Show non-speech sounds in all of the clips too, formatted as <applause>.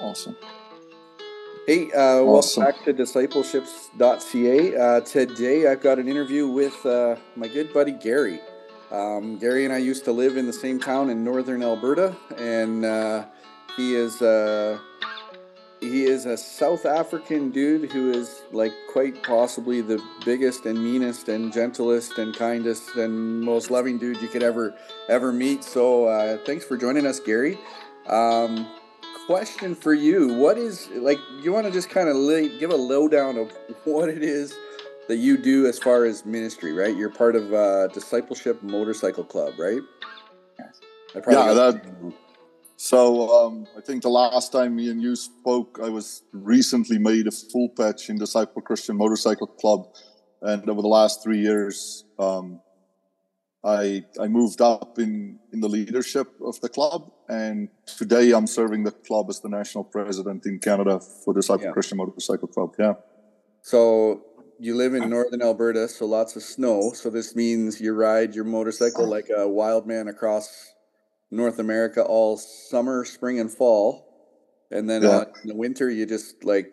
Awesome. Hey, uh, awesome. welcome back to discipleships.ca. Uh, today I've got an interview with uh, my good buddy Gary. Um, Gary and I used to live in the same town in northern Alberta, and uh, he is uh, he is a South African dude who is like quite possibly the biggest and meanest and gentlest and kindest and most loving dude you could ever ever meet. So uh, thanks for joining us, Gary. Um, question for you: What is like? You want to just kind of give a lowdown of what it is that you do as far as ministry, right? You're part of uh, Discipleship Motorcycle Club, right? yeah, that. So um, I think the last time me and you spoke, I was recently made a full patch in Disciple Christian Motorcycle Club, and over the last three years, um, I I moved up in in the leadership of the club, and today I'm serving the club as the national president in Canada for Disciple yeah. Christian Motorcycle Club. Yeah. So you live in northern Alberta, so lots of snow. So this means you ride your motorcycle like a wild man across North America all summer, spring, and fall, and then yeah. uh, in the winter you just like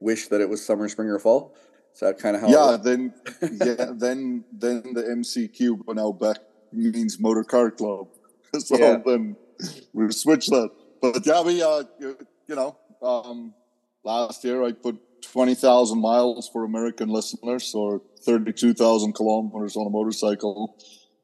wish that it was summer, spring, or fall. Is that kind of how? Yeah. Then <laughs> yeah. Then then the MCQ now back means Motor Car Club. <laughs> so yeah. then we switched that. But yeah, we uh you, you know um last year I put twenty thousand miles for American listeners, or thirty-two thousand kilometers on a motorcycle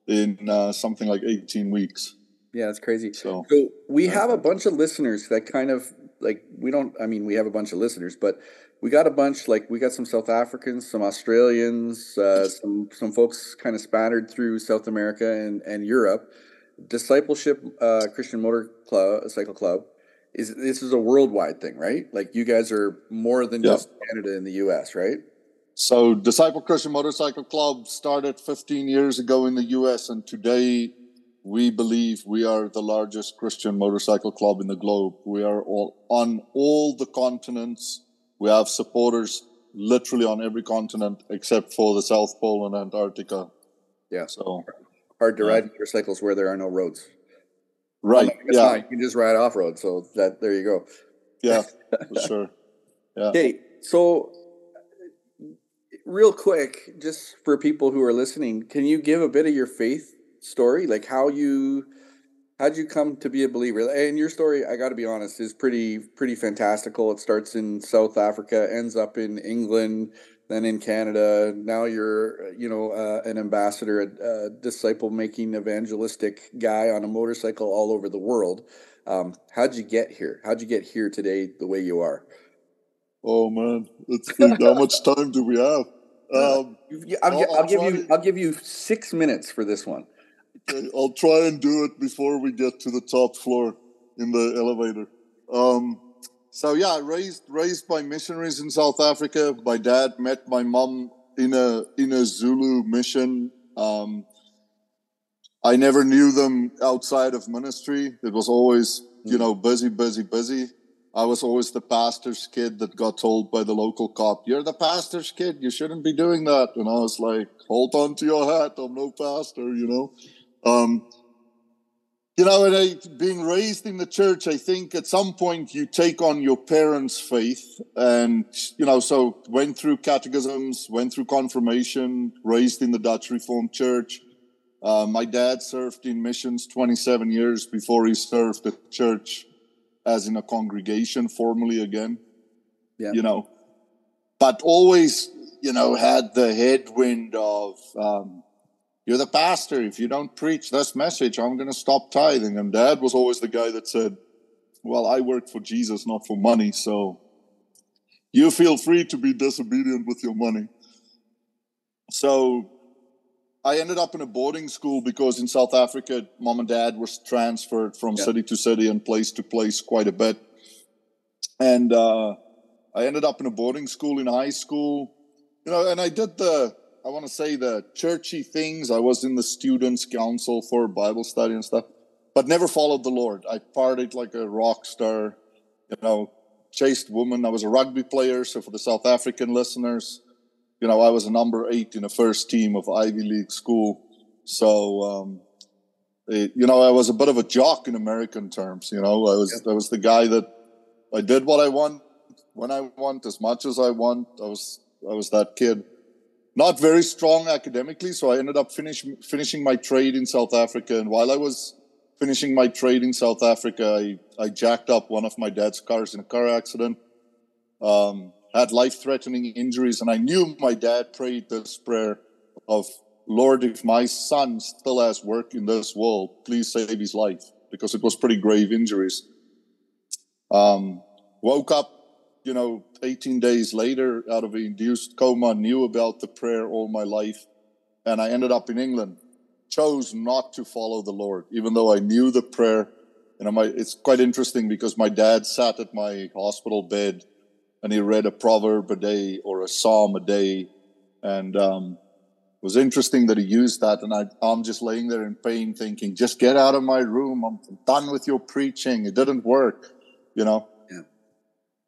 in uh, something like eighteen weeks. Yeah, it's crazy. So, so we have a bunch of listeners that kind of like we don't. I mean, we have a bunch of listeners, but we got a bunch like we got some South Africans, some Australians, uh, some some folks kind of spattered through South America and and Europe. Discipleship uh, Christian Motor Club, Cycle Club, is this is a worldwide thing, right? Like you guys are more than yeah. just Canada and the U.S., right? So, Disciple Christian Motorcycle Club started 15 years ago in the U.S. and today we believe we are the largest Christian motorcycle club in the globe. We are all on all the continents. We have supporters literally on every continent except for the South Pole and Antarctica. Yeah. So hard to ride motorcycles where there are no roads. Right. Well, yeah. Not. You can just ride off road. So that there you go. Yeah, <laughs> for sure. Yeah. Okay. So real quick, just for people who are listening, can you give a bit of your faith story, like how you how'd you come to be a believer? And your story, I got to be honest, is pretty pretty fantastical. It starts in South Africa, ends up in England, then in Canada. Now you're you know uh, an ambassador, a, a disciple making evangelistic guy on a motorcycle all over the world. Um, how'd you get here? How'd you get here today the way you are? Oh man, let's how much time do we have? <laughs> Um, I'll, I'll, I'll, give you. I'll give you six minutes for this one. I'll try and do it before we get to the top floor in the elevator. Um, so yeah, raised raised by missionaries in South Africa. My dad met my mom in a in a Zulu mission. Um, I never knew them outside of ministry. It was always you know busy, busy, busy. I was always the pastor's kid that got told by the local cop, "You're the pastor's kid. You shouldn't be doing that." And I was like, "Hold on to your hat. I'm no pastor," you know. Um, you know, and I, being raised in the church, I think at some point you take on your parents' faith, and you know, so went through catechisms, went through confirmation, raised in the Dutch Reformed Church. Uh, my dad served in missions 27 years before he served the church as in a congregation formally again. Yeah. You know, but always, you know, had the headwind of um, you're the pastor. If you don't preach this message, I'm going to stop tithing. And dad was always the guy that said, Well, I work for Jesus, not for money. So you feel free to be disobedient with your money. So I ended up in a boarding school because in South Africa, mom and dad was transferred from yeah. city to city and place to place quite a bit. And uh, I ended up in a boarding school in high school, you know, and I did the I want to say the churchy things. I was in the students' council for Bible study and stuff, but never followed the Lord. I partied like a rock star, you know, chased women. I was a rugby player. So for the South African listeners, you know, I was a number eight in the first team of Ivy League school. So, um, it, you know, I was a bit of a jock in American terms. You know, I was I was the guy that I did what I want when I want, as much as I want. I was I was that kid. Not very strong academically, so I ended up finish, finishing my trade in South Africa. And while I was finishing my trade in South Africa, I, I jacked up one of my dad's cars in a car accident. Um, had life-threatening injuries, and I knew my dad prayed this prayer of Lord, if my son still has work in this world, please save his life because it was pretty grave injuries. Um, woke up, you know, 18 days later out of an induced coma, knew about the prayer all my life, and I ended up in England. Chose not to follow the Lord, even though I knew the prayer. And it's quite interesting because my dad sat at my hospital bed and he read a proverb a day or a psalm a day. And um, it was interesting that he used that. And I, I'm just laying there in pain thinking, just get out of my room. I'm done with your preaching. It didn't work, you know?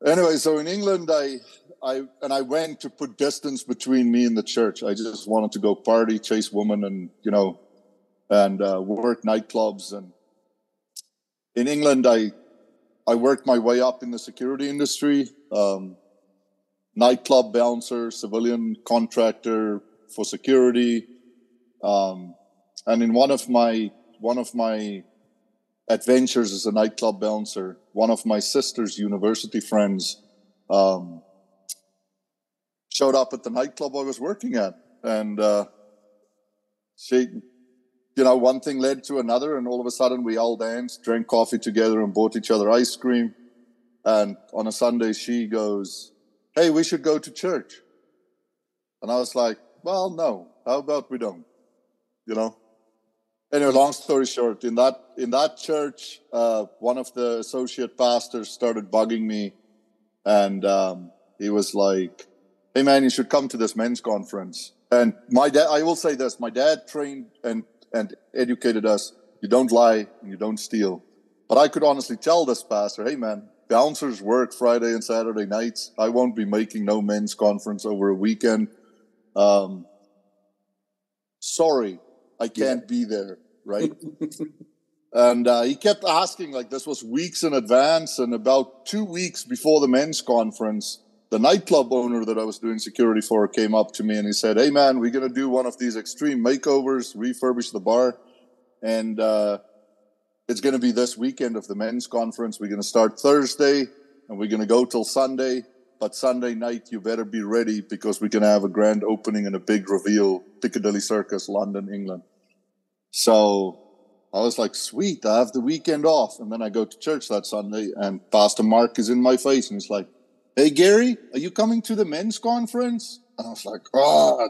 Anyway, so in England, I, I, and I went to put distance between me and the church. I just wanted to go party, chase women and, you know, and uh, work nightclubs. And in England, I, I worked my way up in the security industry. Um, nightclub bouncer, civilian contractor, for security. Um, and in one of my one of my adventures as a nightclub bouncer, one of my sister's university friends um, showed up at the nightclub I was working at, and uh, she, you know, one thing led to another, and all of a sudden we all danced, drank coffee together, and bought each other ice cream. And on a Sunday, she goes, "Hey, we should go to church." And I was like, well, no. How about we don't? You know. Anyway, long story short, in that in that church, uh, one of the associate pastors started bugging me, and um, he was like, "Hey, man, you should come to this men's conference." And my dad, I will say this: my dad trained and and educated us. You don't lie and you don't steal. But I could honestly tell this pastor, "Hey, man, bouncers work Friday and Saturday nights. I won't be making no men's conference over a weekend." um, sorry, I can't yeah. be there, right? <laughs> and uh, he kept asking, like, this was weeks in advance. And about two weeks before the men's conference, the nightclub owner that I was doing security for came up to me and he said, Hey, man, we're going to do one of these extreme makeovers, refurbish the bar. And uh, it's going to be this weekend of the men's conference. We're going to start Thursday and we're going to go till Sunday. But Sunday night, you better be ready because we're going to have a grand opening and a big reveal, Piccadilly Circus, London, England. So I was like, sweet, I have the weekend off. And then I go to church that Sunday, and Pastor Mark is in my face, and he's like, Hey, Gary, are you coming to the men's conference? And I was like, Oh,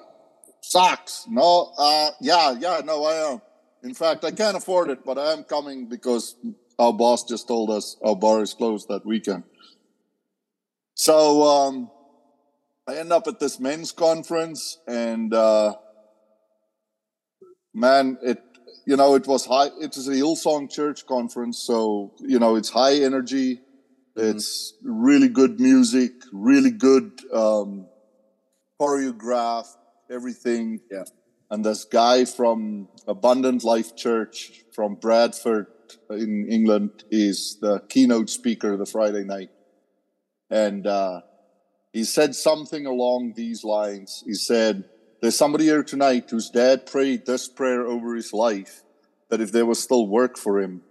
sucks. No, uh, yeah, yeah, no, I am. In fact, I can't afford it, but I am coming because our boss just told us our bar is closed that weekend. So um, I end up at this men's conference, and uh, man, it you know it was high. It was a Hillsong Church conference, so you know it's high energy. Mm-hmm. It's really good music, really good um, choreograph, everything. Yeah. And this guy from Abundant Life Church from Bradford in England is the keynote speaker the Friday night. And uh, he said something along these lines. He said, There's somebody here tonight whose dad prayed this prayer over his life that if there was still work for him,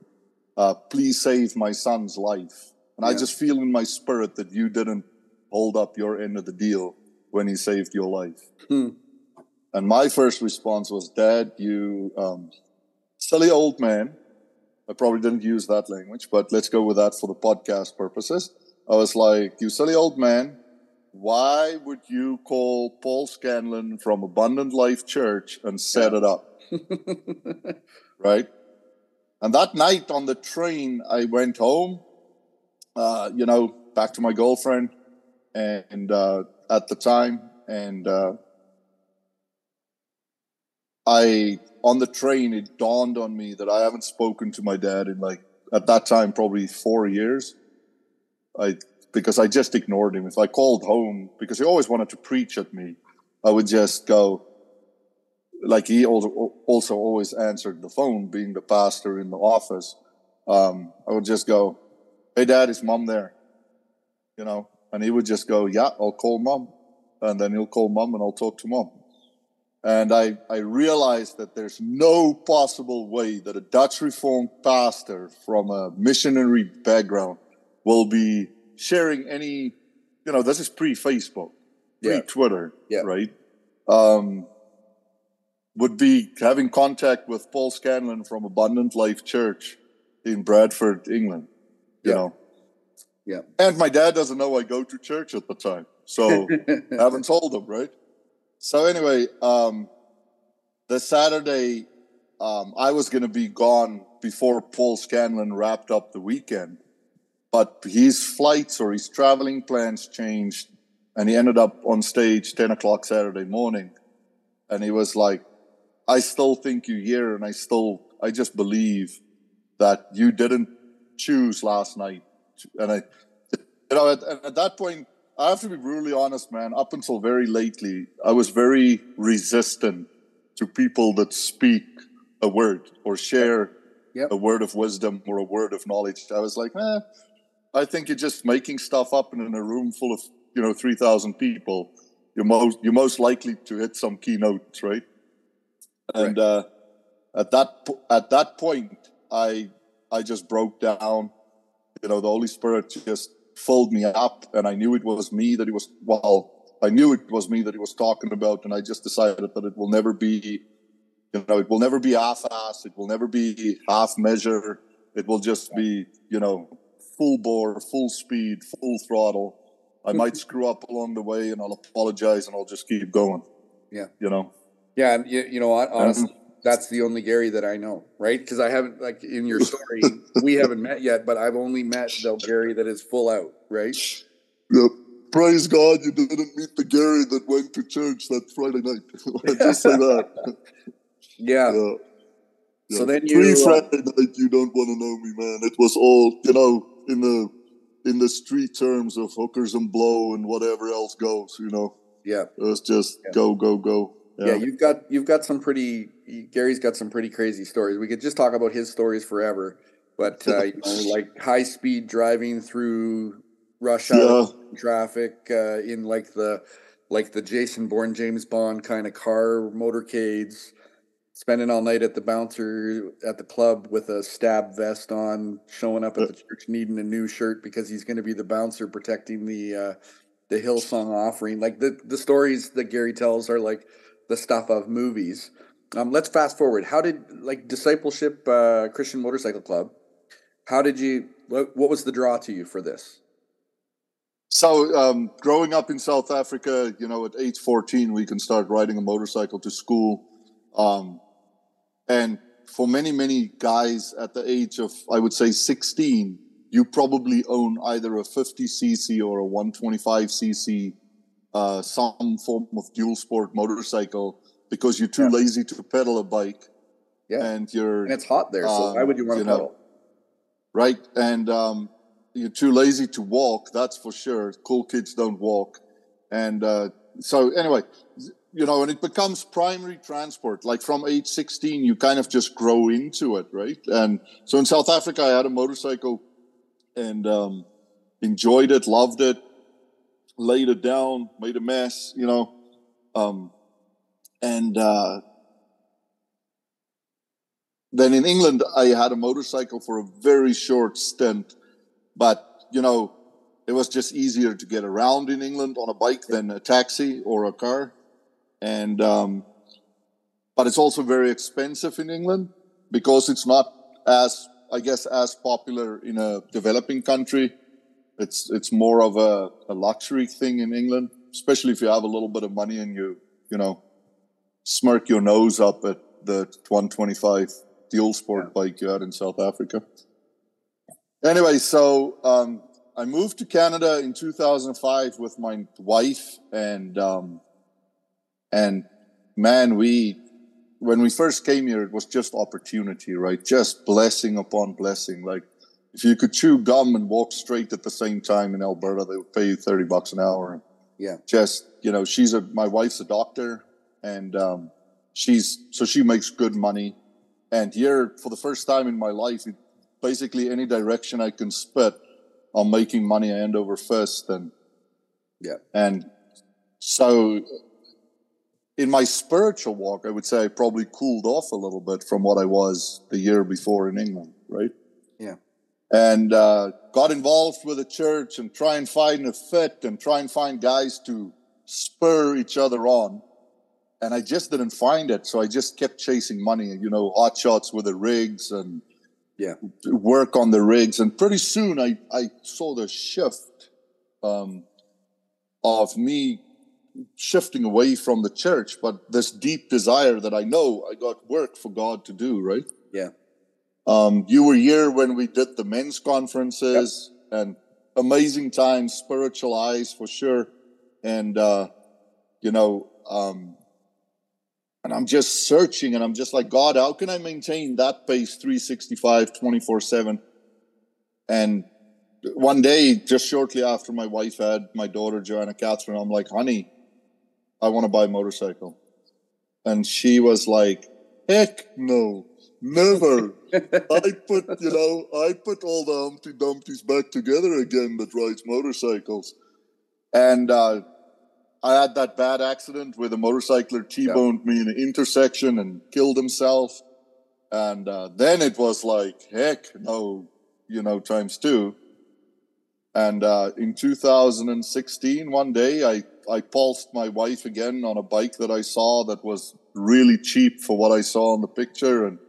uh, please save my son's life. And yeah. I just feel in my spirit that you didn't hold up your end of the deal when he saved your life. Hmm. And my first response was, Dad, you um, silly old man. I probably didn't use that language, but let's go with that for the podcast purposes. I was like, you silly old man, why would you call Paul Scanlon from Abundant Life Church and set yeah. it up? <laughs> right? And that night on the train, I went home, uh, you know, back to my girlfriend, and uh, at the time, and uh, I on the train, it dawned on me that I haven't spoken to my dad in like at that time probably four years. I because I just ignored him. If I called home because he always wanted to preach at me, I would just go. Like he also also always answered the phone, being the pastor in the office. Um, I would just go, "Hey, Dad, is Mom there?" you know, and he would just go, yeah, I'll call mom. And then he'll call mom and I'll talk to mom. And I, I realized that there's no possible way that a Dutch Reformed pastor from a missionary background will be sharing any, you know, this is pre Facebook, pre Twitter, yeah. right? Um, would be having contact with Paul Scanlon from Abundant Life Church in Bradford, England, you know. Yeah. And my dad doesn't know I go to church at the time. So I <laughs> haven't told him, right? So anyway, um, the Saturday, um, I was going to be gone before Paul Scanlon wrapped up the weekend, but his flights or his traveling plans changed, and he ended up on stage ten o'clock Saturday morning, and he was like, "I still think you're here, and I still, I just believe that you didn't choose last night," and I, you know, at, at that point I have to be brutally honest, man. Up until very lately, I was very resistant to people that speak a word or share yep. a word of wisdom or a word of knowledge. I was like, eh, I think you're just making stuff up, and in a room full of you know three thousand people, you're most you're most likely to hit some keynotes, right? And right. Uh, at that at that point, I I just broke down. You know, the Holy Spirit just filled me up and I knew it was me that he was, well, I knew it was me that he was talking about. And I just decided that it will never be, you know, it will never be half-ass. It will never be half measure. It will just be, you know, full bore, full speed, full throttle. I might <laughs> screw up along the way and I'll apologize and I'll just keep going. Yeah. You know? Yeah. You, you know, honestly, that's the only Gary that I know, right? Because I haven't, like in your story, <laughs> we haven't met yet, but I've only met the Gary that is full out, right? Yep. Praise God, you didn't meet the Gary that went to church that Friday night. <laughs> Just say that. Yeah. yeah. So then you pre Friday uh, night, you don't want to know me, man. It was all you know in the in the street terms of hookers and blow and whatever else goes. You know. Yeah. It was just yeah. go go go. Yeah. yeah, you've got you've got some pretty. Gary's got some pretty crazy stories. We could just talk about his stories forever, but uh, you know, <laughs> like high speed driving through rush hour yeah. traffic uh, in like the like the Jason Bourne, James Bond kind of car motorcades. Spending all night at the bouncer at the club with a stab vest on, showing up at the church needing a new shirt because he's going to be the bouncer protecting the uh, the Hillsong offering. Like the the stories that Gary tells are like the stuff of movies. Um, let's fast forward. How did like discipleship uh, Christian Motorcycle Club? How did you? What, what was the draw to you for this? So, um, growing up in South Africa, you know, at age 14, we can start riding a motorcycle to school. Um, and for many, many guys at the age of, I would say, 16, you probably own either a 50cc or a 125cc uh, some form of dual sport motorcycle because you're too yeah. lazy to pedal a bike. Yeah. And you're and it's hot there, so um, why would you want to pedal? Know, right. And um, you're too lazy to walk, that's for sure. Cool kids don't walk. And uh, so anyway, you know, and it becomes primary transport. Like from age 16, you kind of just grow into it, right? And so in South Africa, I had a motorcycle and um, enjoyed it, loved it laid it down, made a mess, you know. Um, and uh, then in England, I had a motorcycle for a very short stint, but you know, it was just easier to get around in England on a bike than a taxi or a car. And um, but it's also very expensive in England because it's not as I guess as popular in a developing country it's it's more of a, a luxury thing in England, especially if you have a little bit of money and you you know smirk your nose up at the 125 dual sport yeah. bike you had in South Africa. Anyway, so um, I moved to Canada in 2005 with my wife, and um, and man, we when we first came here, it was just opportunity, right? Just blessing upon blessing. Like if you could chew gum and walk straight at the same time in Alberta, they would pay you 30 bucks an hour. Yeah. Just, you know, she's a, my wife's a doctor and, um, she's, so she makes good money. And here, for the first time in my life, it, basically any direction I can spit, I'm making money hand over fist, and yeah, and so in my spiritual walk, I would say I probably cooled off a little bit from what I was the year before in England, right? Yeah. And uh, got involved with the church and try and find a fit and try and find guys to spur each other on. And I just didn't find it. So I just kept chasing money, you know, hot shots with the rigs and yeah, work on the rigs. And pretty soon I, I saw the shift um, of me shifting away from the church, but this deep desire that I know I got work for God to do, right? Yeah. Um, you were here when we did the men's conferences yep. and amazing times, spiritual eyes for sure. And, uh, you know, um, and I'm just searching and I'm just like, God, how can I maintain that pace 365, 24 7? And one day, just shortly after my wife had my daughter, Joanna Catherine, I'm like, honey, I want to buy a motorcycle. And she was like, heck no, never. <laughs> I put, you know, I put all the Humpty Dumptys back together again that rides motorcycles. And uh, I had that bad accident where the motorcycler T-boned me in an intersection and killed himself. And uh, then it was like, heck no, you know, times two. And uh, in 2016, one day, I, I pulsed my wife again on a bike that I saw that was really cheap for what I saw in the picture. And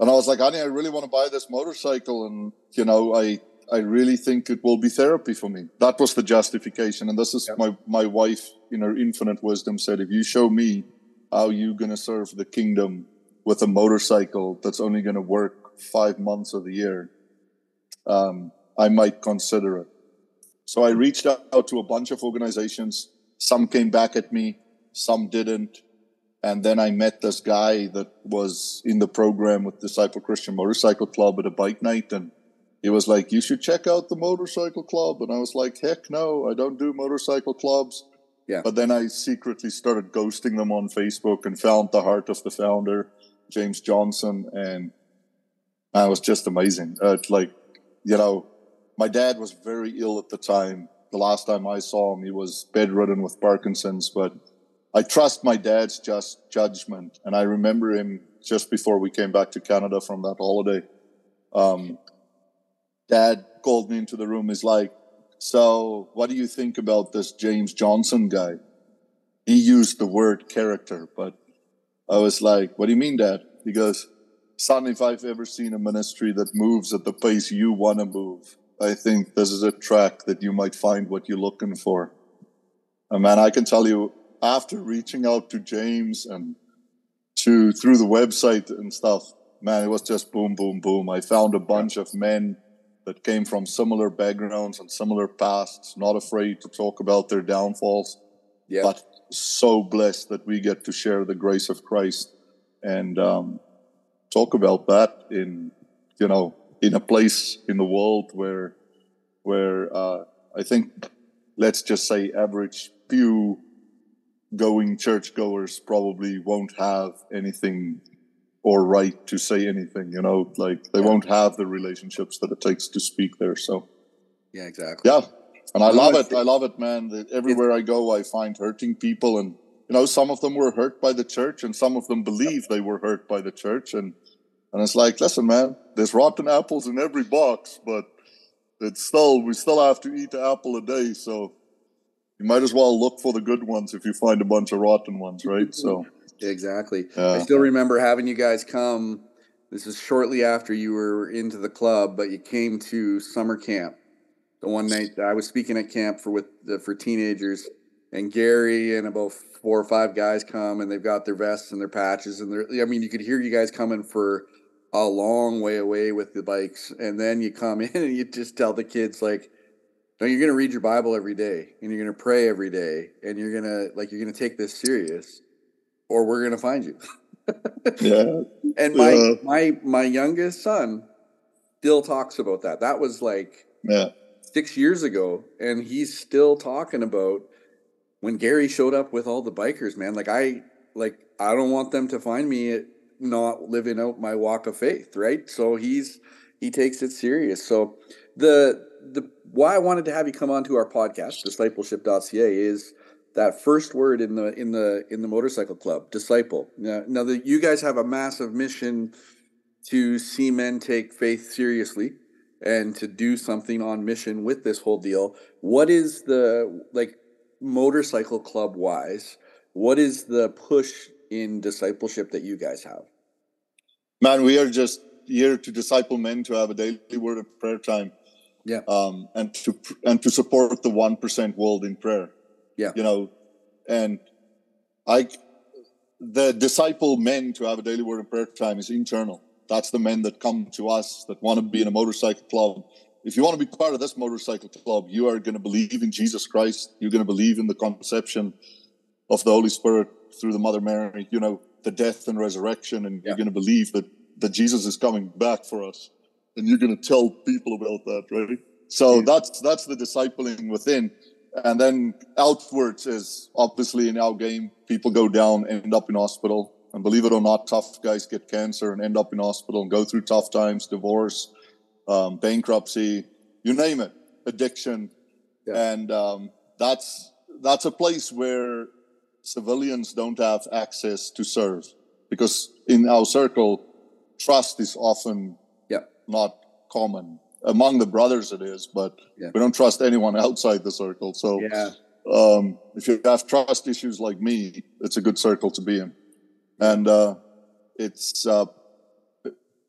and I was like, honey, I really want to buy this motorcycle. And, you know, I, I really think it will be therapy for me. That was the justification. And this is yep. my, my wife, in her infinite wisdom, said, if you show me how you going to serve the kingdom with a motorcycle that's only going to work five months of the year, um, I might consider it. So I reached out to a bunch of organizations. Some came back at me, some didn't. And then I met this guy that was in the program with Disciple Christian Motorcycle Club at a bike night. And he was like, You should check out the motorcycle club. And I was like, Heck no, I don't do motorcycle clubs. Yeah. But then I secretly started ghosting them on Facebook and found the heart of the founder, James Johnson. And it was just amazing. Uh, like, you know, my dad was very ill at the time. The last time I saw him, he was bedridden with Parkinson's, but I trust my dad's just judgment. And I remember him just before we came back to Canada from that holiday. Um, dad called me into the room. He's like, So, what do you think about this James Johnson guy? He used the word character, but I was like, What do you mean, dad? He goes, Son, if I've ever seen a ministry that moves at the pace you want to move, I think this is a track that you might find what you're looking for. And man, I can tell you, after reaching out to James and to through the website and stuff, man, it was just boom, boom, boom. I found a bunch of men that came from similar backgrounds and similar pasts, not afraid to talk about their downfalls, yeah. but so blessed that we get to share the grace of Christ and um, talk about that in, you know, in a place in the world where, where uh, I think, let's just say, average pew going churchgoers probably won't have anything or right to say anything, you know, like they won't have the relationships that it takes to speak there. So, yeah, exactly. Yeah. And I love it. I love it, man. that Everywhere I go, I find hurting people. And, you know, some of them were hurt by the church and some of them believe they were hurt by the church. And, and it's like, listen, man, there's rotten apples in every box, but it's still, we still have to eat an apple a day. So you might as well look for the good ones if you find a bunch of rotten ones, right? So exactly. Yeah. I still remember having you guys come. This is shortly after you were into the club, but you came to summer camp. The one night I was speaking at camp for with the, for teenagers, and Gary and about four or five guys come, and they've got their vests and their patches, and they're. I mean, you could hear you guys coming for a long way away with the bikes, and then you come <laughs> in and you just tell the kids like no, you're going to read your Bible every day and you're going to pray every day and you're going to like you're going to take this serious or we're going to find you. yeah. <laughs> And my yeah. my my youngest son still talks about that. That was like yeah. 6 years ago and he's still talking about when Gary showed up with all the bikers, man. Like I like I don't want them to find me not living out my walk of faith, right? So he's he takes it serious. So the the why I wanted to have you come on to our podcast, discipleship.ca, is that first word in the in the in the motorcycle club, disciple. Now, now that you guys have a massive mission to see men take faith seriously and to do something on mission with this whole deal. What is the like motorcycle club wise? What is the push in discipleship that you guys have? Man, we are just here to disciple men to have a daily word of prayer time. Yeah. Um, and to and to support the one percent world in prayer. Yeah. You know, and I the disciple men to have a daily word of prayer time is internal. That's the men that come to us that want to be in a motorcycle club. If you want to be part of this motorcycle club, you are going to believe in Jesus Christ. You're going to believe in the conception of the Holy Spirit through the Mother Mary, you know, the death and resurrection. And yeah. you're going to believe that, that Jesus is coming back for us. And you're going to tell people about that, right? So yeah. that's, that's the discipling within. And then outwards is obviously in our game, people go down, end up in hospital and believe it or not, tough guys get cancer and end up in hospital and go through tough times, divorce, um, bankruptcy, you name it, addiction. Yeah. And um, that's that's a place where civilians don't have access to serve because in our circle, trust is often yeah. not common. Among the brothers, it is, but yeah. we don't trust anyone outside the circle. So, yeah. um, if you have trust issues like me, it's a good circle to be in and uh, it's uh,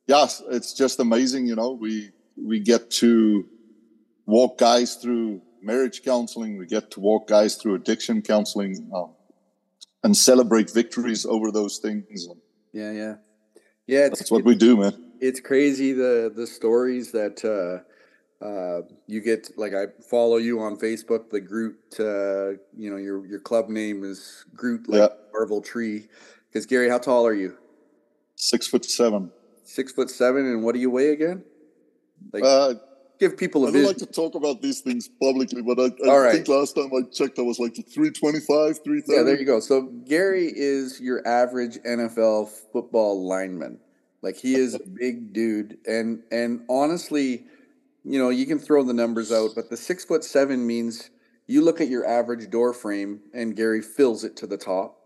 yeah, it's just amazing. You know, we we get to walk guys through marriage counseling. We get to walk guys through addiction counseling um, and celebrate victories over those things. Yeah, yeah, yeah. that's what we do, man. It's crazy the the stories that. Uh, uh, you get like I follow you on Facebook. The Groot, uh, you know your your club name is Groot, like yeah. Marvel Tree. Because Gary, how tall are you? Six foot seven. Six foot seven, and what do you weigh again? Like, uh, give people a I don't like to talk about these things publicly, but I, I right. think last time I checked, I was like 325, 330. Yeah, there you go. So Gary is your average NFL football lineman. Like he is a big dude, and and honestly, you know, you can throw the numbers out, but the six foot seven means you look at your average door frame, and Gary fills it to the top,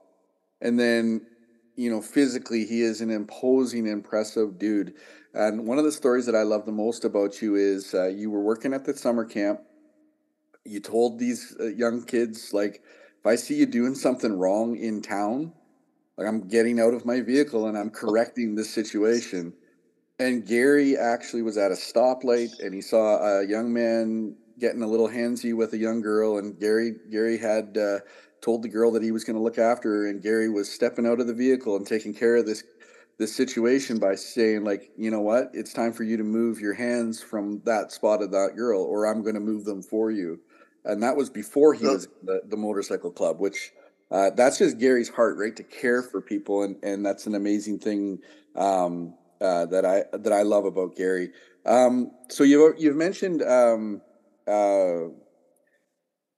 and then you know, physically, he is an imposing, impressive dude. And one of the stories that I love the most about you is uh, you were working at the summer camp. You told these uh, young kids, like, if I see you doing something wrong in town, like I'm getting out of my vehicle and I'm correcting this situation. And Gary actually was at a stoplight and he saw a young man getting a little handsy with a young girl, and Gary Gary had uh, told the girl that he was going to look after her, and Gary was stepping out of the vehicle and taking care of this this situation by saying like, you know what, it's time for you to move your hands from that spot of that girl, or I'm going to move them for you. And that was before he was the, the motorcycle club, which uh, that's just Gary's heart, right? To care for people, and and that's an amazing thing um, uh, that I that I love about Gary. Um, so you've you've mentioned um, uh,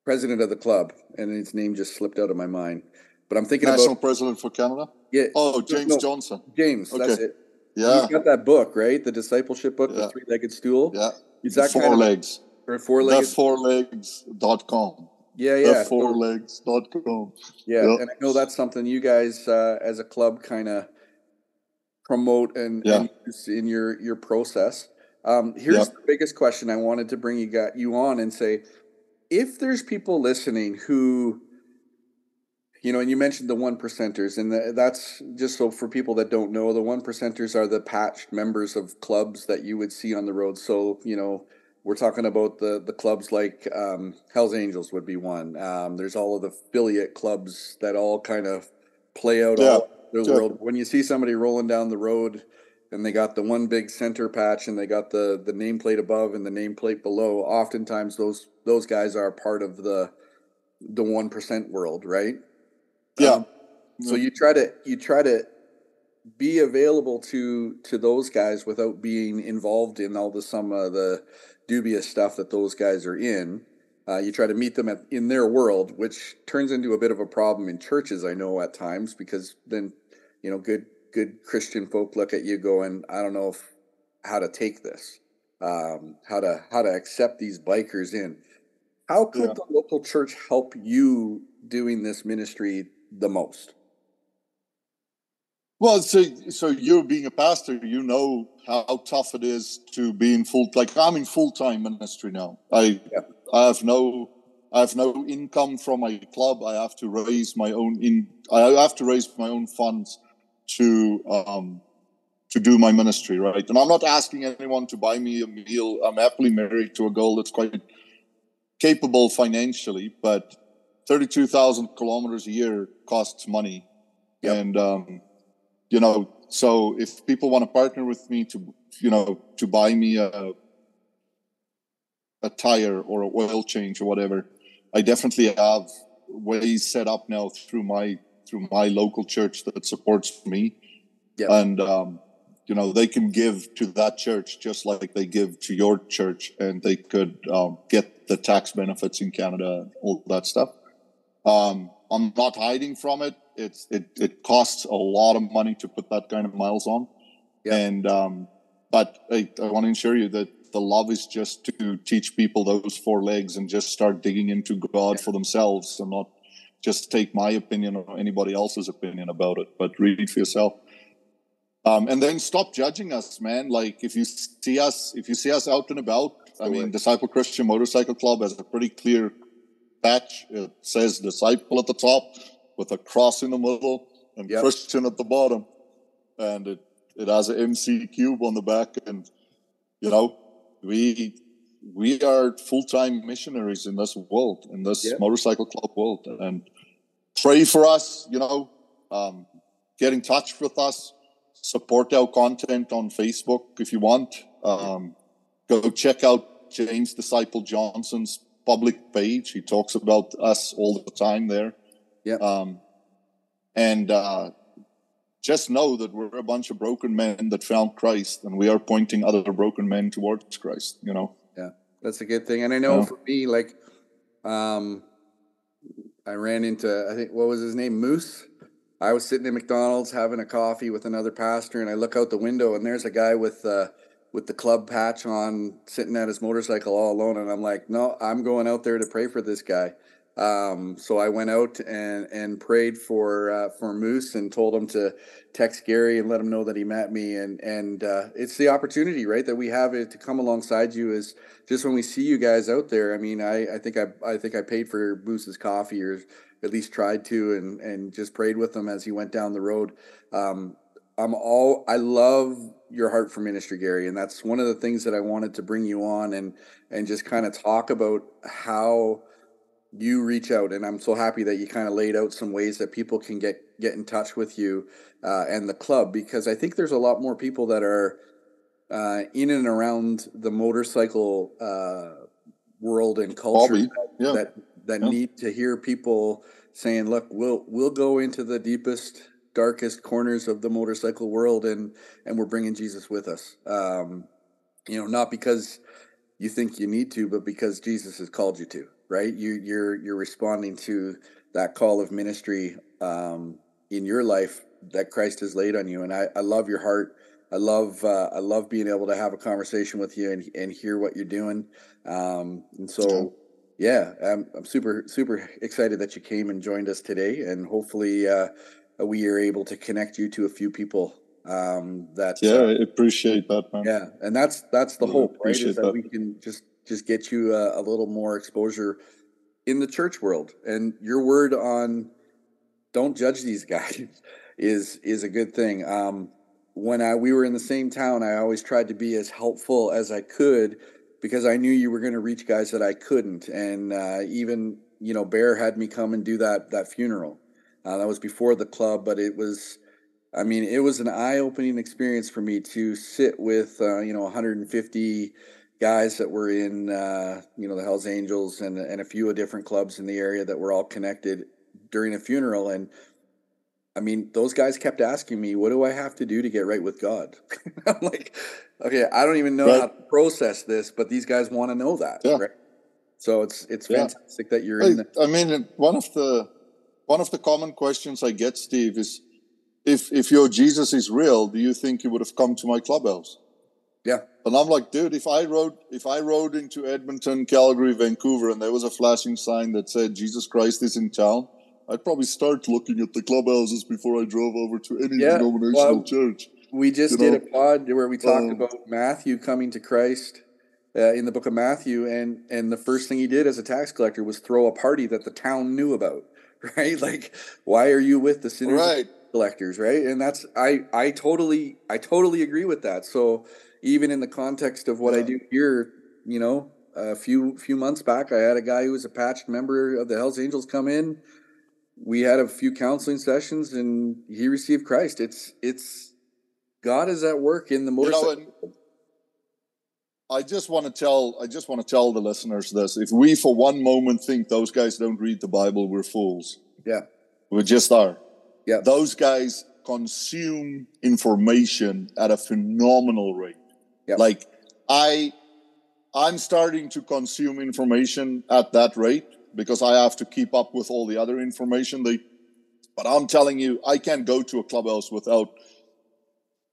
president of the club, and his name just slipped out of my mind. But I'm thinking national about, president for Canada. Yeah. Oh, James no, Johnson. James. Okay. That's it. Yeah. He's got that book, right? The discipleship book, yeah. the three-legged stool. Yeah. Is that four kind of, legs. Or four legs. The four legs.com. Yeah, yeah. The four legs.com. Yeah, yep. and I know that's something you guys uh, as a club kind of promote and, yeah. and in your your process. Um, here's yep. the biggest question I wanted to bring you got you on and say, if there's people listening who you know, and you mentioned the one percenters, and the, that's just so for people that don't know, the one percenters are the patched members of clubs that you would see on the road. So, you know, we're talking about the the clubs like um, Hell's Angels would be one. Um, there's all of the affiliate clubs that all kind of play out yeah. all the yeah. world. When you see somebody rolling down the road and they got the one big center patch and they got the the nameplate above and the nameplate below. Oftentimes those those guys are part of the the 1% world right? Yeah. Um, so you try to you try to be available to to those guys without being involved in all the some of the dubious stuff that those guys are in. Uh, you try to meet them at, in their world which turns into a bit of a problem in churches i know at times because then you know good good Christian folk look at you going, I don't know if how to take this, um, how to how to accept these bikers in. How could yeah. the local church help you doing this ministry the most? Well, so so you being a pastor, you know how tough it is to be in full. Like I'm in full time ministry now. I yeah. I have no I have no income from my club. I have to raise my own in. I have to raise my own funds to um, to do my ministry, right? And I'm not asking anyone to buy me a meal. I'm happily married to a girl that's quite capable financially, but 32,000 kilometers a year costs money. Yep. And, um, you know, so if people want to partner with me to, you know, to buy me a, a tire or a oil change or whatever, I definitely have ways set up now through my, through my local church that supports me. Yep. And, um, you know they can give to that church just like they give to your church and they could um, get the tax benefits in canada and all that stuff um, i'm not hiding from it it's it, it costs a lot of money to put that kind of miles on yeah. and um, but I, I want to assure you that the love is just to teach people those four legs and just start digging into god for themselves and not just take my opinion or anybody else's opinion about it but read it for yourself um, and then stop judging us, man. Like if you see us, if you see us out and about, I mean, Disciple Christian Motorcycle Club has a pretty clear patch. It says disciple at the top with a cross in the middle and yep. Christian at the bottom. And it, it has an MC cube on the back. And, you know, we, we are full-time missionaries in this world, in this yep. motorcycle club world. And pray for us, you know, um, get in touch with us support our content on Facebook if you want. Um, go check out James Disciple Johnson's public page. He talks about us all the time there. Yeah. Um, and uh, just know that we're a bunch of broken men that found Christ, and we are pointing other broken men towards Christ. You know. Yeah, that's a good thing. And I know yeah. for me, like, um, I ran into I think what was his name, Moose. I was sitting at McDonald's having a coffee with another pastor, and I look out the window, and there's a guy with uh, with the club patch on, sitting at his motorcycle all alone, and I'm like, no, I'm going out there to pray for this guy. Um, so I went out and and prayed for uh, for Moose and told him to text Gary and let him know that he met me. And and uh, it's the opportunity, right, that we have to come alongside you. Is just when we see you guys out there. I mean, I I think I I think I paid for Moose's coffee or at least tried to and and just prayed with him as he went down the road. Um, I'm all I love your heart for ministry, Gary, and that's one of the things that I wanted to bring you on and and just kind of talk about how you reach out. And I'm so happy that you kind of laid out some ways that people can get get in touch with you uh, and the club because I think there's a lot more people that are uh, in and around the motorcycle uh, world and culture that, yeah. that that yeah. need to hear people saying, "Look, we'll we'll go into the deepest, darkest corners of the motorcycle world, and and we're bringing Jesus with us." Um, you know, not because you think you need to, but because Jesus has called you to. Right? You you're you're responding to that call of ministry um, in your life that Christ has laid on you, and I, I love your heart. I love uh, I love being able to have a conversation with you and, and hear what you're doing. Um, and so yeah, I'm, I'm super super excited that you came and joined us today, and hopefully uh, we are able to connect you to a few people. Um, that yeah, I appreciate that, man. Yeah, and that's that's the hope, right? Is that, that, we can just just get you a, a little more exposure in the church world, and your word on don't judge these <laughs> guys is is a good thing. Um, when I we were in the same town, I always tried to be as helpful as I could because I knew you were going to reach guys that I couldn't. And uh, even you know, Bear had me come and do that that funeral. Uh, that was before the club, but it was. I mean, it was an eye-opening experience for me to sit with uh, you know 150 guys that were in uh, you know the Hell's Angels and and a few of different clubs in the area that were all connected during a funeral and I mean, those guys kept asking me, "What do I have to do to get right with God?" <laughs> I'm like, "Okay, I don't even know right. how to process this, but these guys want to know that." Yeah. Right? So it's it's yeah. fantastic that you're in. The- I mean, one of the one of the common questions I get, Steve, is if if your Jesus is real, do you think he would have come to my clubhouse? Yeah. And I'm like, dude, if I rode if I rode into Edmonton, Calgary, Vancouver, and there was a flashing sign that said Jesus Christ is in town, I'd probably start looking at the clubhouses before I drove over to any yeah, denominational well, church. We just did know? a pod where we talked um, about Matthew coming to Christ uh, in the book of Matthew, and and the first thing he did as a tax collector was throw a party that the town knew about, <laughs> right? Like, why are you with the sinners right. collectors, right? And that's I I totally I totally agree with that. So even in the context of what yeah. I do here, you know, a few few months back, I had a guy who was a patched member of the Hell's Angels come in. We had a few counseling sessions, and he received Christ. It's it's God is at work in the motorcycle. You know, I just want to tell I just want to tell the listeners this. If we for one moment think those guys don't read the Bible, we're fools. Yeah. We just are. Yeah. Those guys consume information at a phenomenal rate. Yeah. Like I I'm starting to consume information at that rate because I have to keep up with all the other information they but I'm telling you, I can't go to a clubhouse without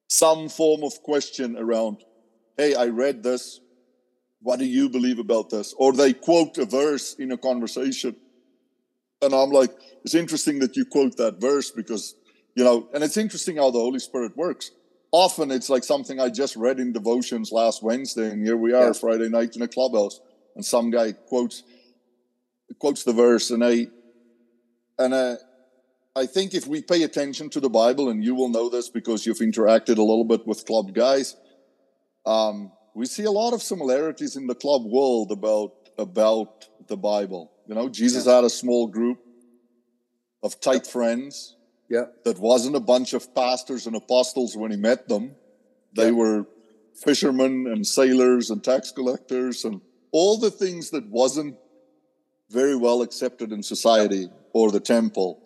some form of question around, hey, I read this. What do you believe about this? Or they quote a verse in a conversation. And I'm like, it's interesting that you quote that verse because, you know, and it's interesting how the Holy Spirit works often it's like something I just read in devotions last Wednesday, and here we are yeah. Friday night in a clubhouse, and some guy quotes quotes the verse, and I and uh, I think if we pay attention to the Bible, and you will know this because you've interacted a little bit with club guys, um, we see a lot of similarities in the club world about about the Bible. You know, Jesus yeah. had a small group of tight friends yeah. That wasn't a bunch of pastors and apostles when he met them. They yeah. were fishermen and sailors and tax collectors and all the things that wasn't very well accepted in society or the temple,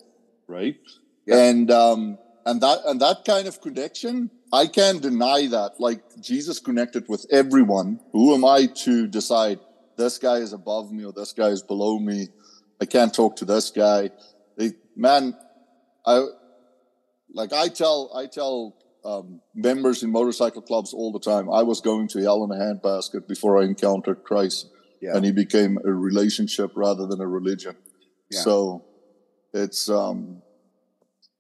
right? Yeah. And um, and that and that kind of connection, I can't deny that. Like Jesus connected with everyone. Who am I to decide this guy is above me or this guy is below me? I can't talk to this guy. They, man, I like I tell I tell um, members in motorcycle clubs all the time. I was going to hell in a handbasket before I encountered Christ, yeah. and he became a relationship rather than a religion. Yeah. So it's um,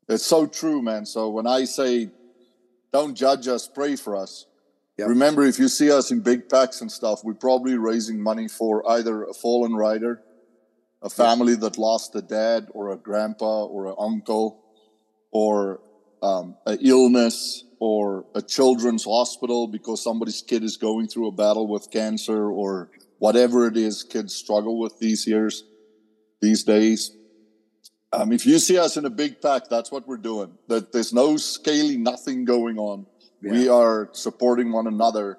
it's so true, man. So when I say, "Don't judge us, pray for us," yep. remember if you see us in big packs and stuff, we're probably raising money for either a fallen rider, a family that lost a dad or a grandpa or an uncle or um, an illness or a children's hospital because somebody's kid is going through a battle with cancer or whatever it is kids struggle with these years, these days. Um, if you see us in a big pack, that's what we're doing. That there's no scaly nothing going on. Yeah. We are supporting one another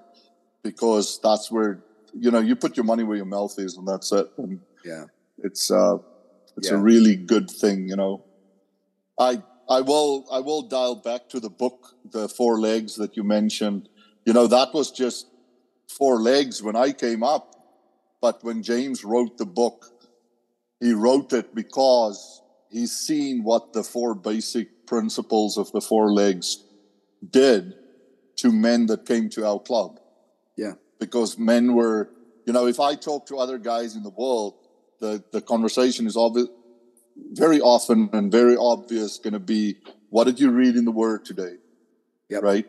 because that's where you know you put your money where your mouth is, and that's it. And yeah, it's uh, it's yeah. a really good thing. You know, I I will I will dial back to the book, the four legs that you mentioned. You know, that was just four legs when I came up. But when James wrote the book, he wrote it because he's seen what the four basic principles of the four legs did to men that came to our club. Yeah. Because men were, you know, if I talk to other guys in the world, the, the conversation is obvious very often and very obvious going to be what did you read in the word today? Yep. right?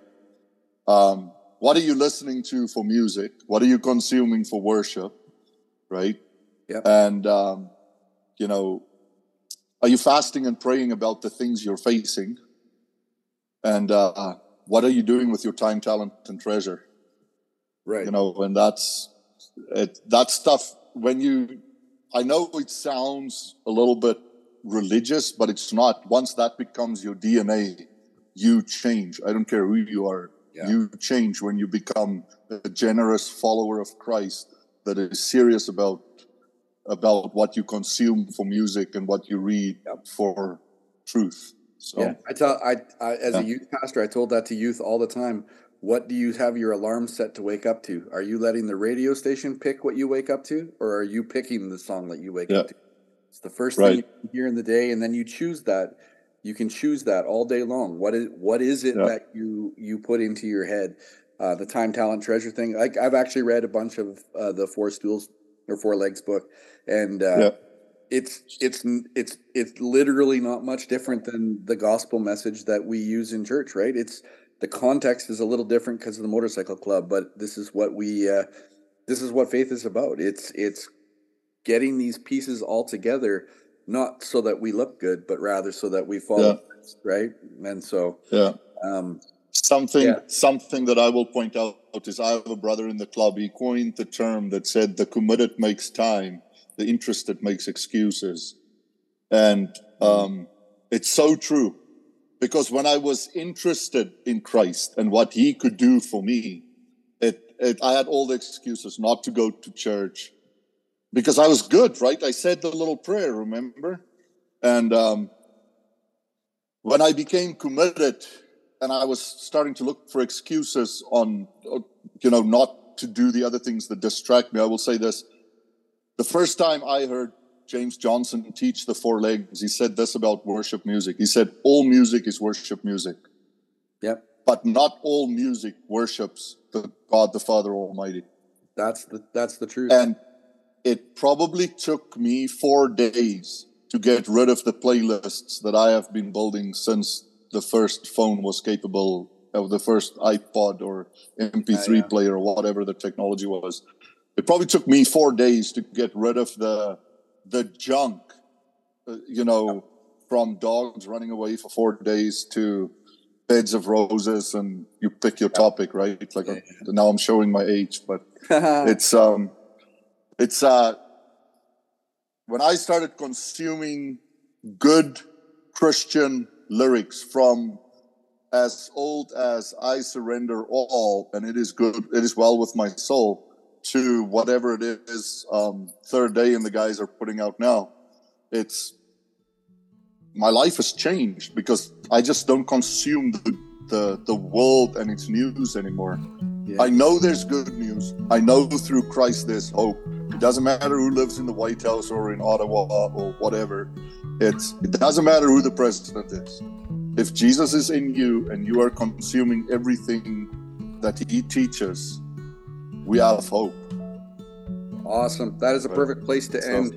Um, what are you listening to for music? What are you consuming for worship? Right? Yep. and um, you know are you fasting and praying about the things you're facing? And uh, what are you doing with your time talent and treasure? Right. You know and that's it, that stuff when you i know it sounds a little bit religious, but it's not. Once that becomes your DNA, you change. I don't care who you are. Yeah. You change when you become a generous follower of Christ that is serious about about what you consume for music and what you read for truth. So yeah, I tell I, I as yeah. a youth pastor, I told that to youth all the time. What do you have your alarm set to wake up to? Are you letting the radio station pick what you wake up to, or are you picking the song that you wake yeah. up to? It's the first right. thing you hear in the day, and then you choose that. You can choose that all day long. What is what is it yeah. that you you put into your head? uh, the time, talent, treasure thing. Like I've actually read a bunch of uh, the Four Stools or Four Legs book, and uh, yeah. it's it's it's it's literally not much different than the gospel message that we use in church, right? It's the context is a little different because of the motorcycle club, but this is what we uh, this is what faith is about. It's it's getting these pieces all together, not so that we look good, but rather so that we follow, yeah. right? And so, yeah. Um, something yeah. something that I will point out is I have a brother in the club. He coined the term that said the committed makes time, the interested makes excuses, and um, it's so true. Because when I was interested in Christ and what He could do for me, it, it I had all the excuses not to go to church because I was good, right? I said the little prayer, remember? And um, when I became committed and I was starting to look for excuses on, you know, not to do the other things that distract me. I will say this. The first time I heard James Johnson teach the four legs, he said this about worship music. He said, all music is worship music. Yep. But not all music worships the God the Father Almighty. That's the that's the truth. And it probably took me four days to get rid of the playlists that I have been building since the first phone was capable of the first iPod or MP3 uh, yeah. player or whatever the technology was. It probably took me four days to get rid of the the junk, uh, you know, yeah. from dogs running away for four days to beds of roses, and you pick your yeah. topic, right? Like uh, now, I'm showing my age, but <laughs> it's um, it's uh, when I started consuming good Christian lyrics from as old as I surrender all and it is good, it is well with my soul to whatever it is, um, third day and the guys are putting out now. It's my life has changed because I just don't consume the, the, the world and its news anymore. Yeah. I know there's good news. I know through Christ there's hope. It doesn't matter who lives in the White House or in Ottawa or whatever. It's it doesn't matter who the president is. If Jesus is in you and you are consuming everything that he teaches, we have hope. Awesome. That is a perfect place to end.